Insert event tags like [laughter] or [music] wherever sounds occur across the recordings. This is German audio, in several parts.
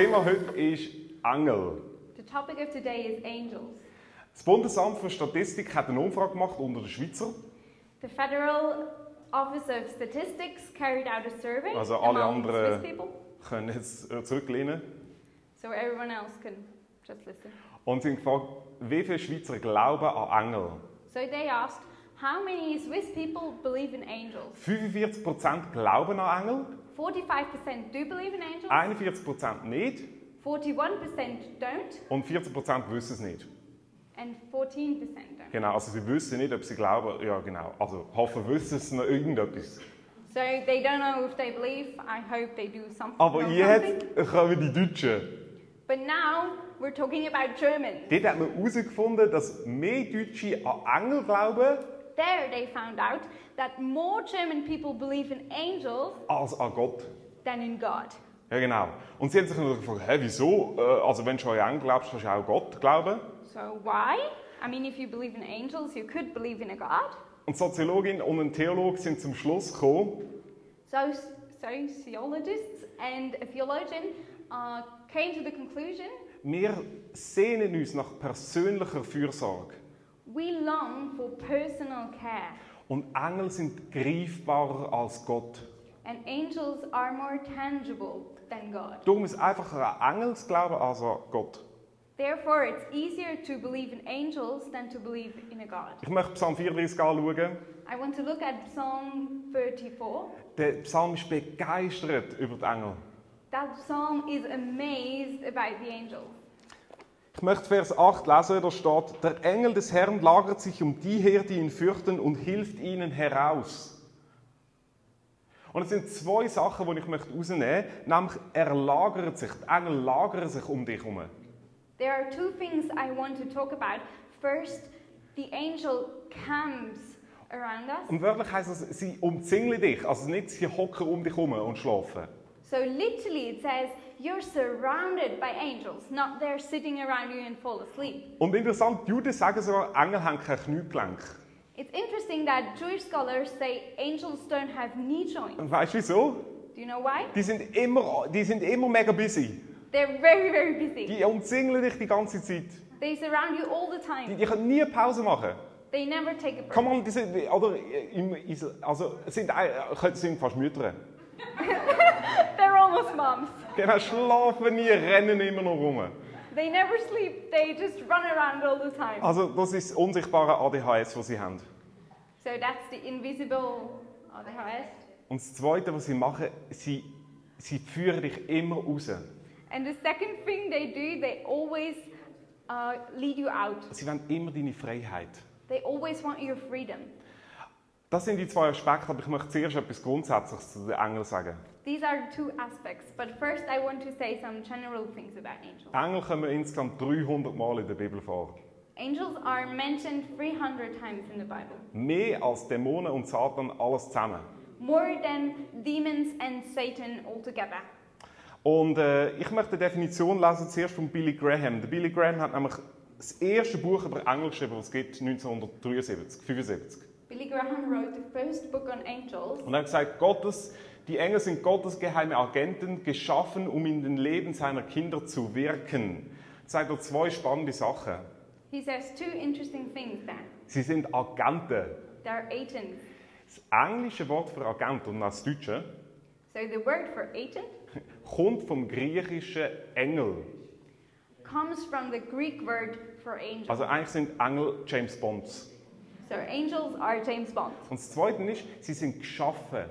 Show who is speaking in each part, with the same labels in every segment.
Speaker 1: Thema heute ist Engel.
Speaker 2: The topic of today is angels.
Speaker 1: Das Bundesamt für Statistik hat eine Umfrage gemacht unter den Schweizer.
Speaker 2: The Federal Office of Statistics carried out a survey
Speaker 1: Also alle
Speaker 2: among
Speaker 1: anderen-
Speaker 2: Swiss people,
Speaker 1: Können jetzt äh, zurücklehnen.
Speaker 2: so everyone else can just listen.
Speaker 1: Und sie haben gefragt, wie viele Schweizer glauben an Engel?
Speaker 2: So they asked, how many Swiss people believe in angels?
Speaker 1: 45% glauben an Engel,
Speaker 2: 45% do believe in angels,
Speaker 1: 41% nicht
Speaker 2: 41% don't,
Speaker 1: und 14% wissen es nicht.
Speaker 2: and 14% don't.
Speaker 1: Genau, also sie wissen nicht, ob sie glauben. Ja, genau. Also hoffen, wissen sie noch irgendetwas.
Speaker 2: So they don't know if they believe. I hope they do something.
Speaker 1: Aber jetzt kommen die Deutschen.
Speaker 2: But now we're talking about Germans.
Speaker 1: Dort hat man herausgefunden, dass mehr Deutsche an Engel glauben
Speaker 2: There they found out that more German people believe in angels
Speaker 1: als an Gott.
Speaker 2: than in God.
Speaker 1: Ja, genau. Und sie haben sich natürlich gefragt, hä, wieso? Äh, Also wenn du schon an Engel glaubst, kannst du auch Gott glauben.
Speaker 2: So why? I mean, if you believe in angels, you could believe in a God.
Speaker 1: Und Soziologin und ein Theologe sind zum Schluss gekommen,
Speaker 2: So sociologists and a theologian uh, came to the conclusion
Speaker 1: wir sehnen uns nach persönlicher Fürsorge.
Speaker 2: We long for personal care,
Speaker 1: Und Engel sind greifbarer als Gott.
Speaker 2: and angels are more tangible than God.
Speaker 1: Darum ist einfacher an Engel zu glauben als an Gott.
Speaker 2: Therefore, it's easier to believe in angels than to believe in a God.
Speaker 1: Ich möchte Psalm 34 anschauen.
Speaker 2: I want to look at Psalm 34.
Speaker 1: Der Psalm ist begeistert über die Engel.
Speaker 2: That psalm is amazed about the angels.
Speaker 1: Ich möchte Vers 8 lesen, da steht, der Engel des Herrn lagert sich um die her, die ihn fürchten und hilft ihnen heraus. Und es sind zwei Sachen, die ich möchte rausnehmen möchte, nämlich er lagert sich, die Engel lagern sich um dich herum.
Speaker 2: There are two things I want to talk about. First, the angel camps around us.
Speaker 1: Und wörtlich heisst es, sie umzingeln dich, also nicht sie hocken um dich herum und schlafen.
Speaker 2: So literally it says you're surrounded by angels, not they're sitting around you and fall asleep.
Speaker 1: Und interessant, die Juden sagen sogar, Engel haben kein Kniegelenk.
Speaker 2: It's interesting that Jewish scholars say angels don't have knee joints.
Speaker 1: Und weißt du wieso?
Speaker 2: Do you know why?
Speaker 1: Die sind immer, die sind immer mega busy.
Speaker 2: They're very, very busy.
Speaker 1: Die umzingeln dich die ganze Zeit.
Speaker 2: They surround you all the
Speaker 1: Die,
Speaker 2: time.
Speaker 1: die können nie Pause machen.
Speaker 2: They never take a break.
Speaker 1: Kann man diese, oder im Isl- also sind, äh, sind fast Mütter. [laughs]
Speaker 2: They're almost moms.
Speaker 1: Genau, schlafen nie, rennen immer noch rum.
Speaker 2: They never sleep. They just run around all the time.
Speaker 1: Also das ist das unsichtbare ADHS, was sie haben.
Speaker 2: So that's the invisible ADHS.
Speaker 1: Und das Zweite, was sie machen, sie, sie führen dich immer raus.
Speaker 2: And the second thing they do, they always uh, lead you out.
Speaker 1: Sie wollen immer deine Freiheit.
Speaker 2: They always want your freedom.
Speaker 1: Das sind die zwei Aspekte, aber ich möchte zuerst etwas Grundsätzliches zu den Engeln sagen.
Speaker 2: These are two aspects. But first, I want to say some general things about angels.
Speaker 1: Engel kommen insgesamt 300 Mal in der Bibel vor.
Speaker 2: Angels are mentioned 300 times in the Bible,
Speaker 1: Mehr als Dämonen und Satan alles zusammen.
Speaker 2: more than demons and Satan altogether.
Speaker 1: Und äh, ich möchte eine Definition lesen, zuerst von Billy Graham. Der Billy Graham hat nämlich das erste Buch über Engel geschrieben, das es gibt, 1973, 75.
Speaker 2: Billy Graham wrote the first book on angels.
Speaker 1: Und er hat gesagt, Gottes, die Engel sind Gottes geheime Agenten, geschaffen, um in den Leben seiner Kinder zu wirken. Jetzt sagt er zwei spannende Sachen.
Speaker 2: He says two interesting things there.
Speaker 1: Sie sind Agenten.
Speaker 2: They're agents.
Speaker 1: Das englische Wort für Agent und das deutsche
Speaker 2: So the word for agent
Speaker 1: kommt vom griechischen Engel.
Speaker 2: comes from the Greek word for angel.
Speaker 1: Also eigentlich sind Engel James Bonds.
Speaker 2: So angels are James Bond.
Speaker 1: Und das Zweite ist, sie sind geschaffen.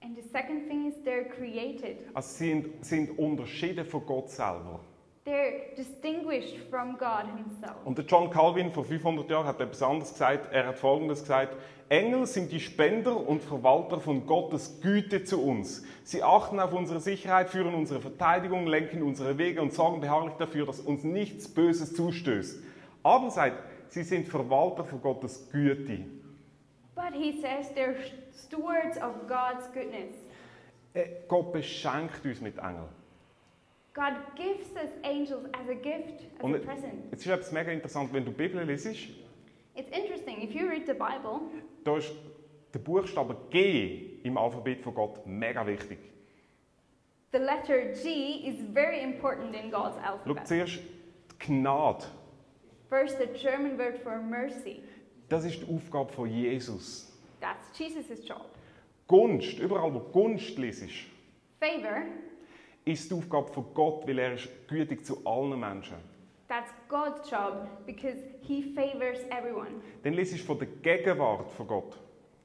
Speaker 2: And the second thing is they're created.
Speaker 1: Also sie sind, sind unterschieden von Gott selber.
Speaker 2: They're distinguished from God Himself.
Speaker 1: Und der John Calvin vor 500 Jahren hat etwas anderes gesagt. Er hat Folgendes gesagt. Engel sind die Spender und Verwalter von Gottes Güte zu uns. Sie achten auf unsere Sicherheit, führen unsere Verteidigung, lenken unsere Wege und sorgen beharrlich dafür, dass uns nichts Böses zustößt. Aber sagt, sie sind Verwalter von Gottes Güte.
Speaker 2: But he says they're stewards of God's goodness.
Speaker 1: Äh, Gott beschenkt uns mit Engeln.
Speaker 2: God gives us angels as a gift, as
Speaker 1: Und
Speaker 2: a present.
Speaker 1: jetzt ist etwas mega interessant, wenn du die Bibel liest,
Speaker 2: It's interesting. If you read the Bible,
Speaker 1: da ist der Buchstabe G im Alphabet von Gott mega wichtig.
Speaker 2: The letter G is very important in God's
Speaker 1: Schau
Speaker 2: alphabet.
Speaker 1: zuerst die Gnade.
Speaker 2: First, the German word for mercy.
Speaker 1: Das ist die Aufgabe von Jesus.
Speaker 2: That's Jesus' job.
Speaker 1: Gunst, überall wo Gunst liest,
Speaker 2: Favor,
Speaker 1: ist die Aufgabe von Gott, weil er ist gütig zu allen Menschen.
Speaker 2: that's God's job because he favors everyone.
Speaker 1: Dann liest du von der Gegenwart von Gott.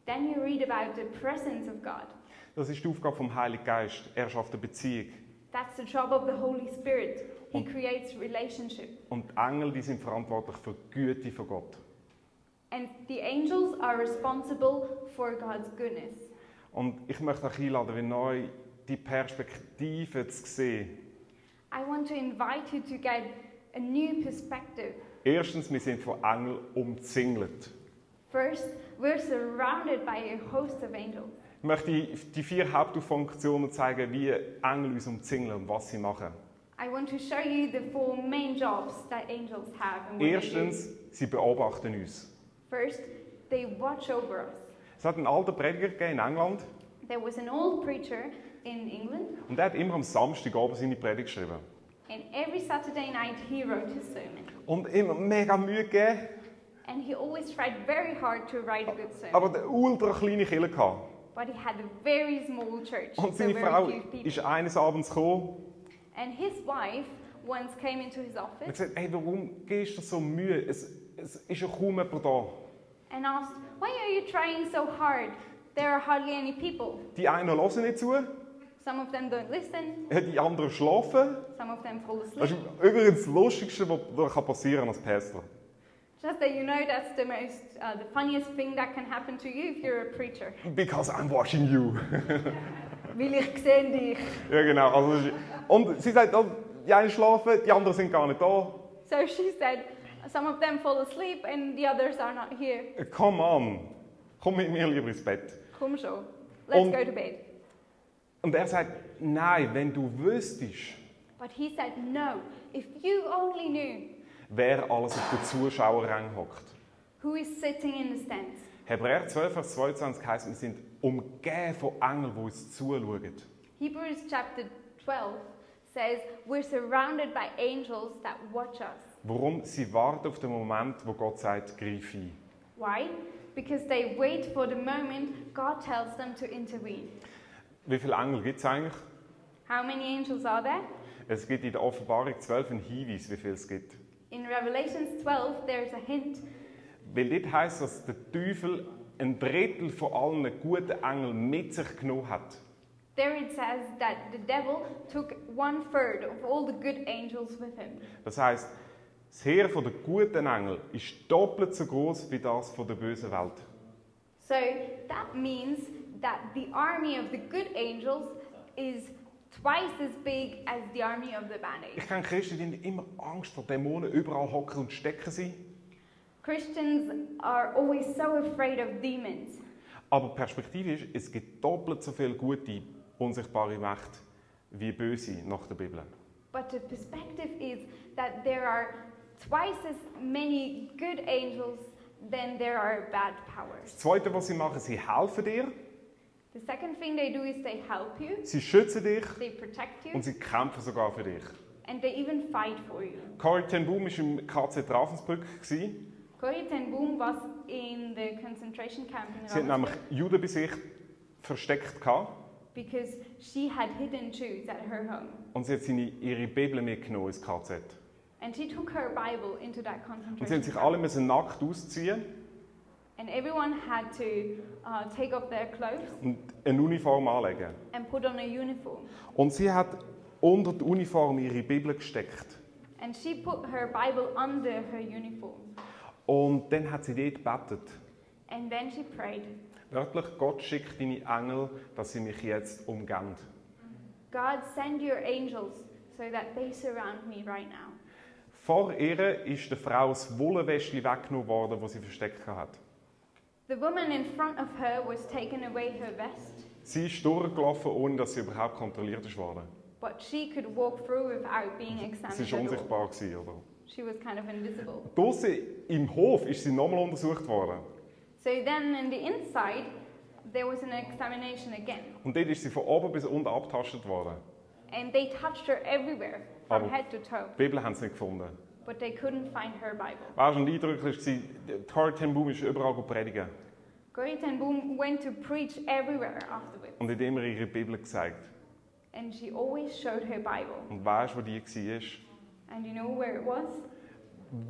Speaker 2: Then you read about the presence of God.
Speaker 1: Das ist die Aufgabe vom Heiligen Geist. Er schafft eine Beziehung.
Speaker 2: That's the job of the Holy Spirit. He
Speaker 1: Und-. Und die Engel die sind verantwortlich für die Güte von Gott.
Speaker 2: And the angels are responsible for God's goodness.
Speaker 1: Und ich möchte euch einladen, wie neu die Perspektive zu sehen.
Speaker 2: I want to invite you to get a new perspective.
Speaker 1: Erstens, wir sind von Engeln umzingelt.
Speaker 2: First, we're surrounded by a host of angels.
Speaker 1: Ich möchte die vier Hauptfunktionen zeigen, wie Engel uns umzingeln und was sie machen. Erstens, sie beobachten uns.
Speaker 2: First, they watch over us.
Speaker 1: Es hat einen alten Prediger in England
Speaker 2: There was an old preacher in England,
Speaker 1: und er hat immer am Samstagabend seine Predigt geschrieben.
Speaker 2: and every Saturday night he wrote his sermon.
Speaker 1: Und immer mega Mühe gegeben,
Speaker 2: And he always tried very hard to write a good sermon.
Speaker 1: aber eine ultra kleine gehabt.
Speaker 2: But he had a very small church,
Speaker 1: Und
Speaker 2: so
Speaker 1: seine
Speaker 2: very
Speaker 1: Frau ist eines Abends gekommen
Speaker 2: And his wife once came into his
Speaker 1: und
Speaker 2: office
Speaker 1: gesagt, hey, warum gehst du so Mühe? Es, es ist ja kaum jemand da.
Speaker 2: and asked, Why are you trying so hard? There are hardly any people.
Speaker 1: Die einen hören nicht zu,
Speaker 2: Some of them don't listen,
Speaker 1: die anderen schlafen.
Speaker 2: some of them fall
Speaker 1: Das
Speaker 2: asleep.
Speaker 1: ist übrigens das Lustigste, was was kann passieren als Pastor.
Speaker 2: Just that you know that's the most, uh, the funniest thing that can happen to you if you're a preacher.
Speaker 1: Because I'm watching you. [laughs]
Speaker 2: Weil ich sehe dich.
Speaker 1: ja, genau. Also, und sie sagt, oh, die einen schlafen, die anderen sind gar nicht da.
Speaker 2: So she said, some of them fall asleep and the others are not here.
Speaker 1: Come on, komm mit mir lieber ins Bett.
Speaker 2: Komm schon. Let's
Speaker 1: Und-
Speaker 2: go to bed.
Speaker 1: Und er sagt, nein, wenn du wüsstest,
Speaker 2: But he said, no, if you only knew
Speaker 1: wer alles auf den Zuschauerrängen hockt.
Speaker 2: who is sitting in the stands.
Speaker 1: Hebräer 12, Vers 22 heißt, wir sind umgeben von Engeln, die uns zuschauen.
Speaker 2: Hebrews chapter 12 says, we're surrounded by angels that watch us.
Speaker 1: Warum? Sie warten auf den Moment, wo Gott sagt, greif ein.
Speaker 2: Why? Because they wait for the moment God tells them to intervene.
Speaker 1: Wie viele Engel gibt es eigentlich?
Speaker 2: How many angels are there?
Speaker 1: Es gibt in der Offenbarung 12 einen Hinweis, wie viele es gibt.
Speaker 2: In Revelations 12, there's a hint
Speaker 1: Weil dort heisst, dass der Teufel ein Drittel von allen guten Engeln mit sich genommen hat.
Speaker 2: There it says that the devil took one third of all the good angels with him.
Speaker 1: Das heisst, das Heer der guten Engel ist doppelt so groß wie das von der bösen Welt.
Speaker 2: So that means that the army of the good angels is twice as big as the army of the bad
Speaker 1: Ich kenne Christen, die haben immer Angst vor Dämonen, überall hocken und stecken sind.
Speaker 2: Christians are always so afraid of demons.
Speaker 1: Aber Perspektive ist, es gibt doppelt so viele gute, unsichtbare Mächte wie böse nach der Bibel.
Speaker 2: But the perspective is that there are twice as many good angels than there are bad powers.
Speaker 1: Das Zweite, was sie machen, sie helfen dir,
Speaker 2: The second thing they do is they help you,
Speaker 1: sie schützen dich
Speaker 2: they protect you,
Speaker 1: und sie kämpfen sogar für dich.
Speaker 2: and they even fight for you.
Speaker 1: Corrie ten Boom war im KZ Ravensbrück.
Speaker 2: Corrie ten Boom was in the concentration camp in
Speaker 1: Sie hat nämlich Juden bei sich versteckt gehabt
Speaker 2: because she had hidden Jews at her home.
Speaker 1: und sie hat seine, ihre Bibel mitgenommen ins KZ.
Speaker 2: And she took her Bible into that
Speaker 1: Und sie haben
Speaker 2: concentration
Speaker 1: sich
Speaker 2: camp.
Speaker 1: alle müssen nackt ausziehen
Speaker 2: And everyone had to uh, take off their clothes
Speaker 1: und eine Uniform anlegen.
Speaker 2: and put on a uniform.
Speaker 1: Und sie hat unter die Uniform ihre Bibel gesteckt.
Speaker 2: And she put her Bible under her uniform.
Speaker 1: Und dann hat sie dort gebetet.
Speaker 2: And then she prayed,
Speaker 1: Wörtlich, Gott schickt deine Engel, dass sie mich jetzt umgehen.
Speaker 2: God, send your angels so that they surround me right now.
Speaker 1: Vor ihr ist der Frau das Wollenwäschchen weggenommen worden, das sie versteckt hat.
Speaker 2: The woman in front of her was taken away her vest,
Speaker 1: Sie ist durchgelaufen, ohne dass sie überhaupt kontrolliert worden.
Speaker 2: but she could walk through without being
Speaker 1: Sie
Speaker 2: examined.
Speaker 1: war
Speaker 2: at all.
Speaker 1: unsichtbar, gewesen, oder?
Speaker 2: She was kind of invisible.
Speaker 1: Draussen im Hof ist sie nochmal untersucht worden.
Speaker 2: So then, in the inside, there was an examination again.
Speaker 1: Und dort ist sie von oben bis unten abgetastet worden.
Speaker 2: And they touched her everywhere, from
Speaker 1: Aber-
Speaker 2: head to toe.
Speaker 1: Die Bibel haben sie nicht gefunden.
Speaker 2: But they couldn't find her Bible.
Speaker 1: Weißt du, und eindrücklich war, ten Boom ist überall predigen
Speaker 2: Corrie ten Boom went to preach everywhere afterwards.
Speaker 1: und hat immer ihre Bibel gezeigt.
Speaker 2: And she always showed her Bible.
Speaker 1: Und weißt wo die war?
Speaker 2: And you know where it was?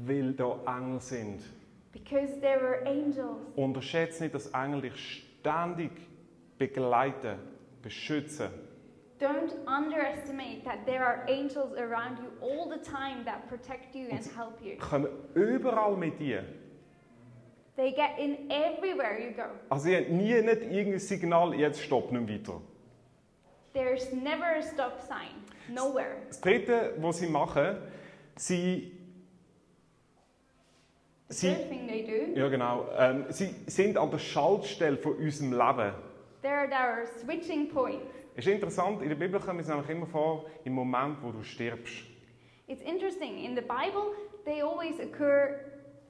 Speaker 1: Weil da Engel sind.
Speaker 2: Because there were angels.
Speaker 1: Unterschätze nicht, dass Engel dich ständig begleiten, beschützen.
Speaker 2: Don't underestimate that there are angels around you all the time that protect you and help you.
Speaker 1: Kommen überall mit dir.
Speaker 2: They get in everywhere you go.
Speaker 1: Also sie haben nie nicht irgendein Signal, jetzt stopp, nicht weiter.
Speaker 2: There's never a stop sign. Nowhere.
Speaker 1: Das Dritte, was sie machen, sie,
Speaker 2: The
Speaker 1: sie,
Speaker 2: they do,
Speaker 1: ja genau, ähm, sie sind an der Schaltstelle von unserem Leben.
Speaker 2: they're at our switching point.
Speaker 1: Es ist interessant, in der Bibel kommen es nämlich immer vor, im Moment, wo du stirbst.
Speaker 2: It's interesting. In the Bible, they always occur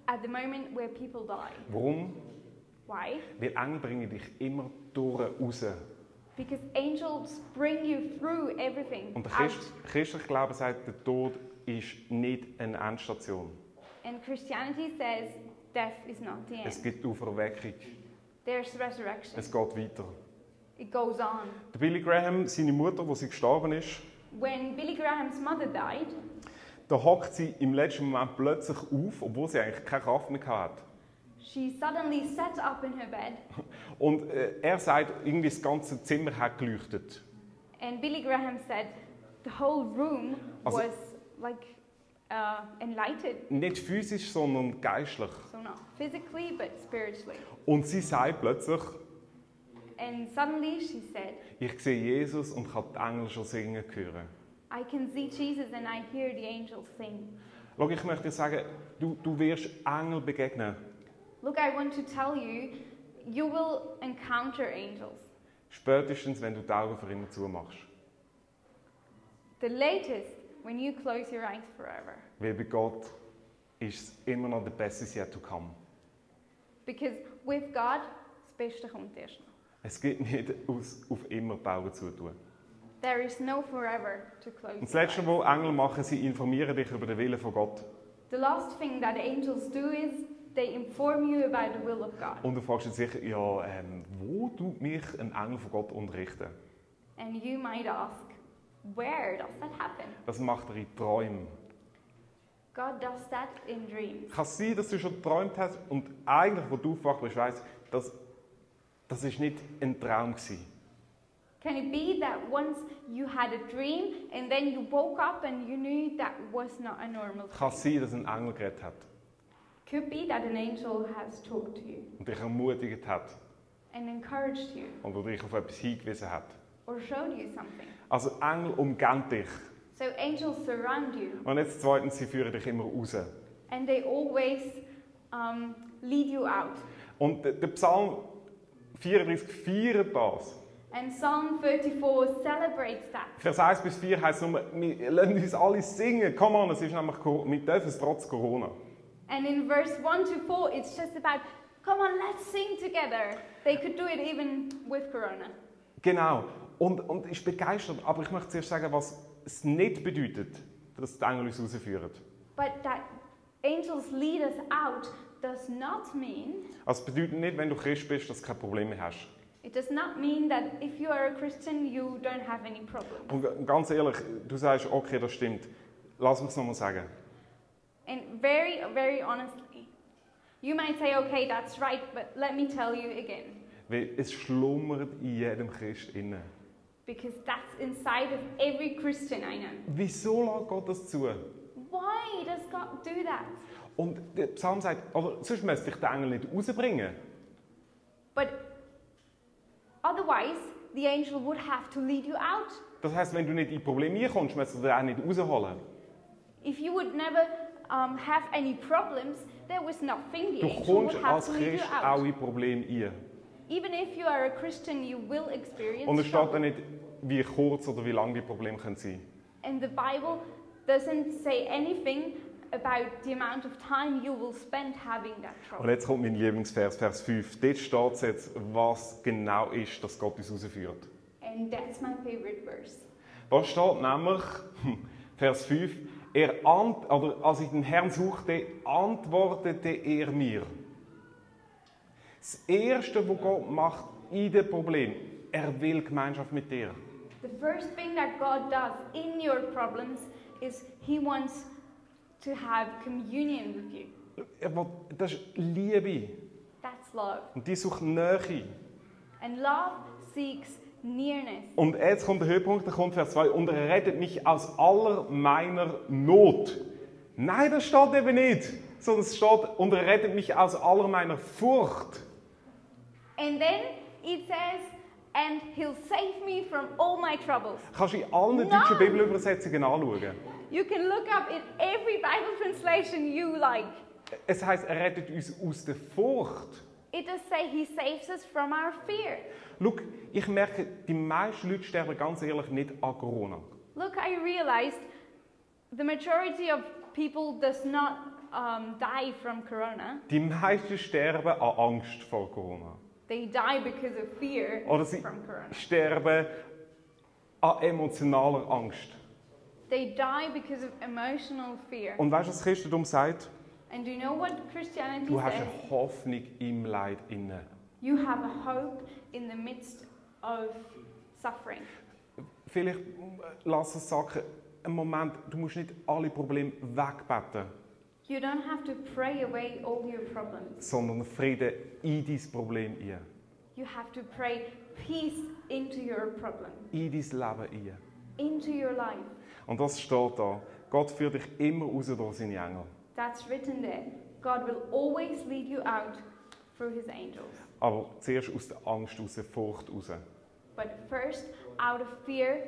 Speaker 2: at the moment where people die.
Speaker 1: Warum?
Speaker 2: Why?
Speaker 1: Weil Engel bringen dich immer durch raus.
Speaker 2: Because angels bring you through everything.
Speaker 1: Und der. Christ, christliche Glaube sagt, der Tod ist nicht eine Endstation.
Speaker 2: And Christianity says death is not the
Speaker 1: Es
Speaker 2: end.
Speaker 1: gibt Auferweckung.
Speaker 2: There's resurrection.
Speaker 1: Es geht weiter.
Speaker 2: It goes on.
Speaker 1: Der Billy Graham, seine Mutter, wo sie gestorben ist,
Speaker 2: When Billy Graham's mother died,
Speaker 1: da hockt sie im letzten Moment plötzlich auf, obwohl sie eigentlich keine Kraft mehr hatte.
Speaker 2: she suddenly sat up in her bed,
Speaker 1: Und äh, er sagt, irgendwie das ganze Zimmer hat geleuchtet.
Speaker 2: and Billy Graham said the whole room
Speaker 1: Also-
Speaker 2: was like uh, enlightened.
Speaker 1: Nicht physisch, sondern geistlich.
Speaker 2: So not physically, but spiritually.
Speaker 1: Und sie sagt plötzlich,
Speaker 2: And suddenly she said,
Speaker 1: ich sehe Jesus und kann die Engel schon singen hören.
Speaker 2: I can see Jesus and I hear the angels sing.
Speaker 1: Schau, ich möchte dir sagen, du, du wirst Engel begegnen.
Speaker 2: Look, I want to tell you, you will encounter angels.
Speaker 1: Spätestens, wenn du die Augen für immer zumachst.
Speaker 2: The latest, when you close your eyes forever.
Speaker 1: Weil bei Gott ist es immer noch the best is yet to come.
Speaker 2: Because with God, das Beste kommt erst noch.
Speaker 1: Es gibt nicht aus, auf immer die Augen zutun.
Speaker 2: There is no forever to close
Speaker 1: Und das Letzte, was Engel machen, sie informieren dich über den Willen von Gott.
Speaker 2: The last thing that angels do is they inform you about the will of God.
Speaker 1: Und du fragst dich sicher, ja, ähm, wo tut mich ein Engel von Gott unterrichten?
Speaker 2: And you might ask, where does that happen?
Speaker 1: Das macht er in Träumen.
Speaker 2: God does that in dreams.
Speaker 1: Kann es sein, dass du schon geträumt hast und eigentlich, wo du aufwacht bist, weißt, dass das ist nicht ein Traum war.
Speaker 2: Can it be that once you had a dream and then you woke up and you knew that was not a normal
Speaker 1: Kann
Speaker 2: dream?
Speaker 1: es sein, dass ein Engel geredet hat
Speaker 2: Could be that an angel has talked to you
Speaker 1: und dich ermutigt hat
Speaker 2: and encouraged you
Speaker 1: und dich auf etwas hingewiesen hat.
Speaker 2: or showed you something.
Speaker 1: Also Engel umgehen dich.
Speaker 2: So angels surround you
Speaker 1: Und jetzt zweitens, sie führen dich immer raus.
Speaker 2: and they always um, lead you out.
Speaker 1: Und der Psalm 34 feiert das.
Speaker 2: And Psalm 34 celebrates that.
Speaker 1: Vers 1 bis 4 heißt nur, wir lassen uns alle singen. Come on, es ist nämlich, wir dürfen es trotz Corona.
Speaker 2: And in verse 1 to 4, it's just about, come on, let's sing together. They could do it even with Corona.
Speaker 1: Genau. Und, und ich bin begeistert, aber ich möchte zuerst sagen, was es nicht bedeutet, dass die Engel uns rausführen.
Speaker 2: But that angels lead us out does not mean,
Speaker 1: Also es bedeutet nicht, wenn du Christ bist, dass du keine Probleme hast.
Speaker 2: It does not mean that if you are a Christian, you don't have any problem.
Speaker 1: Und ganz ehrlich, du sagst, okay, das stimmt. Lass mich es nochmal sagen.
Speaker 2: And very, very honestly, you might say, okay, that's right, but let me tell you again.
Speaker 1: Weil es schlummert in jedem Christ inne.
Speaker 2: Because that's inside of every Christian I know.
Speaker 1: Wieso lässt Gott das zu?
Speaker 2: Why does God do that?
Speaker 1: Und der Psalm sagt, aber sonst müsste ich den Engel nicht rausbringen.
Speaker 2: But otherwise, the angel would have to lead you out.
Speaker 1: Das heißt, wenn du nicht in Probleme kommst, müsstest du den auch nicht rausholen.
Speaker 2: If you would never um, have any problems, there was nothing the
Speaker 1: Du
Speaker 2: angel would have
Speaker 1: als
Speaker 2: to lead
Speaker 1: Christ
Speaker 2: you
Speaker 1: auch
Speaker 2: out.
Speaker 1: in Probleme ein.
Speaker 2: Even if you are a Christian, you will experience
Speaker 1: Und es steht da
Speaker 2: trouble.
Speaker 1: nicht, wie kurz oder wie lang die Probleme können sein
Speaker 2: And the Bible doesn't say anything about the amount of time you will spend having that
Speaker 1: Und
Speaker 2: trouble.
Speaker 1: jetzt kommt mein Lieblingsvers, Vers 5. Dort steht jetzt, was genau ist, dass Gott uns rausführt.
Speaker 2: And that's my favorite verse.
Speaker 1: Da steht nämlich, [laughs] Vers 5, er ant oder als ich den Herrn suchte, antwortete er mir. Das Erste, was Gott macht in dem Problem, er will Gemeinschaft mit dir.
Speaker 2: The first thing that God does in your problems is He wants to have communion with you.
Speaker 1: Er will, das ist Liebe
Speaker 2: That's love.
Speaker 1: und die sucht Nähe.
Speaker 2: And love seeks nearness.
Speaker 1: Und jetzt kommt der Höhepunkt, da kommt Vers 2, und er rettet mich aus aller meiner Not. Nein, das steht eben nicht, sondern es steht, und er rettet mich aus aller meiner Furcht.
Speaker 2: And then it says, and He'll save me from all my troubles.
Speaker 1: Kannst du in allen
Speaker 2: Nein.
Speaker 1: deutschen Bibelübersetzungen anschauen.
Speaker 2: You can look up in every Bible translation you like.
Speaker 1: Es heißt, er rettet uns aus der Furcht.
Speaker 2: It does say He saves us from our fear.
Speaker 1: Schau, ich merke, die meisten Leute sterben ganz ehrlich nicht an Corona.
Speaker 2: Look, I realized the majority of people does not um, die from corona.
Speaker 1: Die meisten sterben an Angst vor Corona.
Speaker 2: They die because of fear
Speaker 1: Oder sie
Speaker 2: from corona.
Speaker 1: sterben an emotionaler Angst.
Speaker 2: They die because of emotional fear.
Speaker 1: Und weißt du, was Christentum sagt?
Speaker 2: And do you know what Christianity
Speaker 1: Du hast
Speaker 2: says?
Speaker 1: eine Hoffnung im Leid inne.
Speaker 2: You have a hope in the midst of suffering.
Speaker 1: Vielleicht äh, lass es sagen, einen Moment, du musst nicht alle Probleme wegbeten,
Speaker 2: You don't have to pray away all your problems.
Speaker 1: sondern Frieden in dein Problem ein.
Speaker 2: You have to pray peace into your problem,
Speaker 1: In dein Leben ein.
Speaker 2: into your life.
Speaker 1: Und das steht da. Gott führt dich immer raus durch seine Engel.
Speaker 2: That's written there. God will always lead you out through his angels.
Speaker 1: Aber zuerst aus der Angst, aus der Furcht raus.
Speaker 2: But first, out of fear,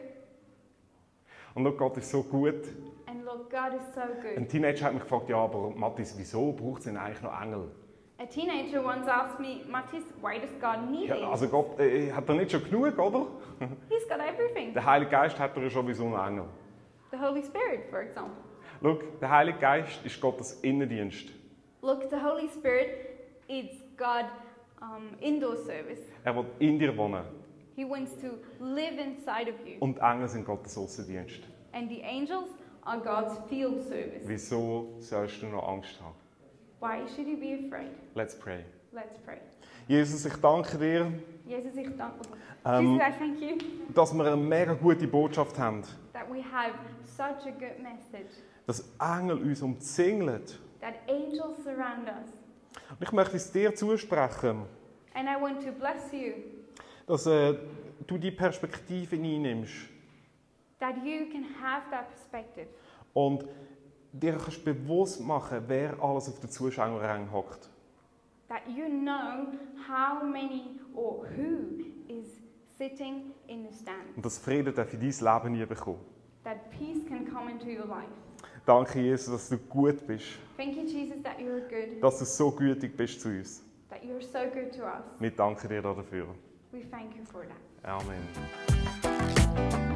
Speaker 1: Und schau, Gott ist so gut.
Speaker 2: and look, God is so
Speaker 1: Ein
Speaker 2: good.
Speaker 1: Teenager hat mich gefragt, ja, aber Mathis, wieso braucht es denn eigentlich noch Engel?
Speaker 2: A teenager once asked me, Matis, why does God need
Speaker 1: Ja, also Gott äh, hat er nicht schon genug, oder? [laughs]
Speaker 2: He's got everything.
Speaker 1: Der Heilige Geist hat er ja schon wie so einen Engel.
Speaker 2: The Holy Spirit, for example.
Speaker 1: Schau, der Heilige Geist ist Gottes Innendienst.
Speaker 2: Look, the Holy Spirit is God um, indoor service.
Speaker 1: Er will in dir wohnen.
Speaker 2: He wants to live inside of you.
Speaker 1: Und Engel sind Gottes Außendienst.
Speaker 2: And the angels are God's field service.
Speaker 1: Wieso sollst du noch Angst haben?
Speaker 2: Why should you be afraid?
Speaker 1: Let's pray.
Speaker 2: Let's pray.
Speaker 1: Jesus, ich danke dir,
Speaker 2: Jesus, ich danke
Speaker 1: Ähm,
Speaker 2: Jesus, I thank you
Speaker 1: dass wir eine mega gute Botschaft haben.
Speaker 2: that we have such a good message,
Speaker 1: Dass Engel uns umzingeln.
Speaker 2: that angels surround us.
Speaker 1: Und ich möchte es dir zusprechen,
Speaker 2: And I want to bless you
Speaker 1: dass äh, du die Perspektive einnimmst
Speaker 2: that you can have that perspective.
Speaker 1: und dir kannst bewusst machen, wer alles auf der Zuschauerrang hockt.
Speaker 2: That you know how many or who is sitting in the stand.
Speaker 1: Und dass Frieden darf in dein Leben nie bekommen.
Speaker 2: That peace can come into your life.
Speaker 1: Danke, Jesus, dass du gut bist.
Speaker 2: Thank you, Jesus, that you're good,
Speaker 1: Dass du so gütig bist zu uns.
Speaker 2: that you're so good to us.
Speaker 1: Wir danken dir dafür.
Speaker 2: We thank you for that.
Speaker 1: Amen.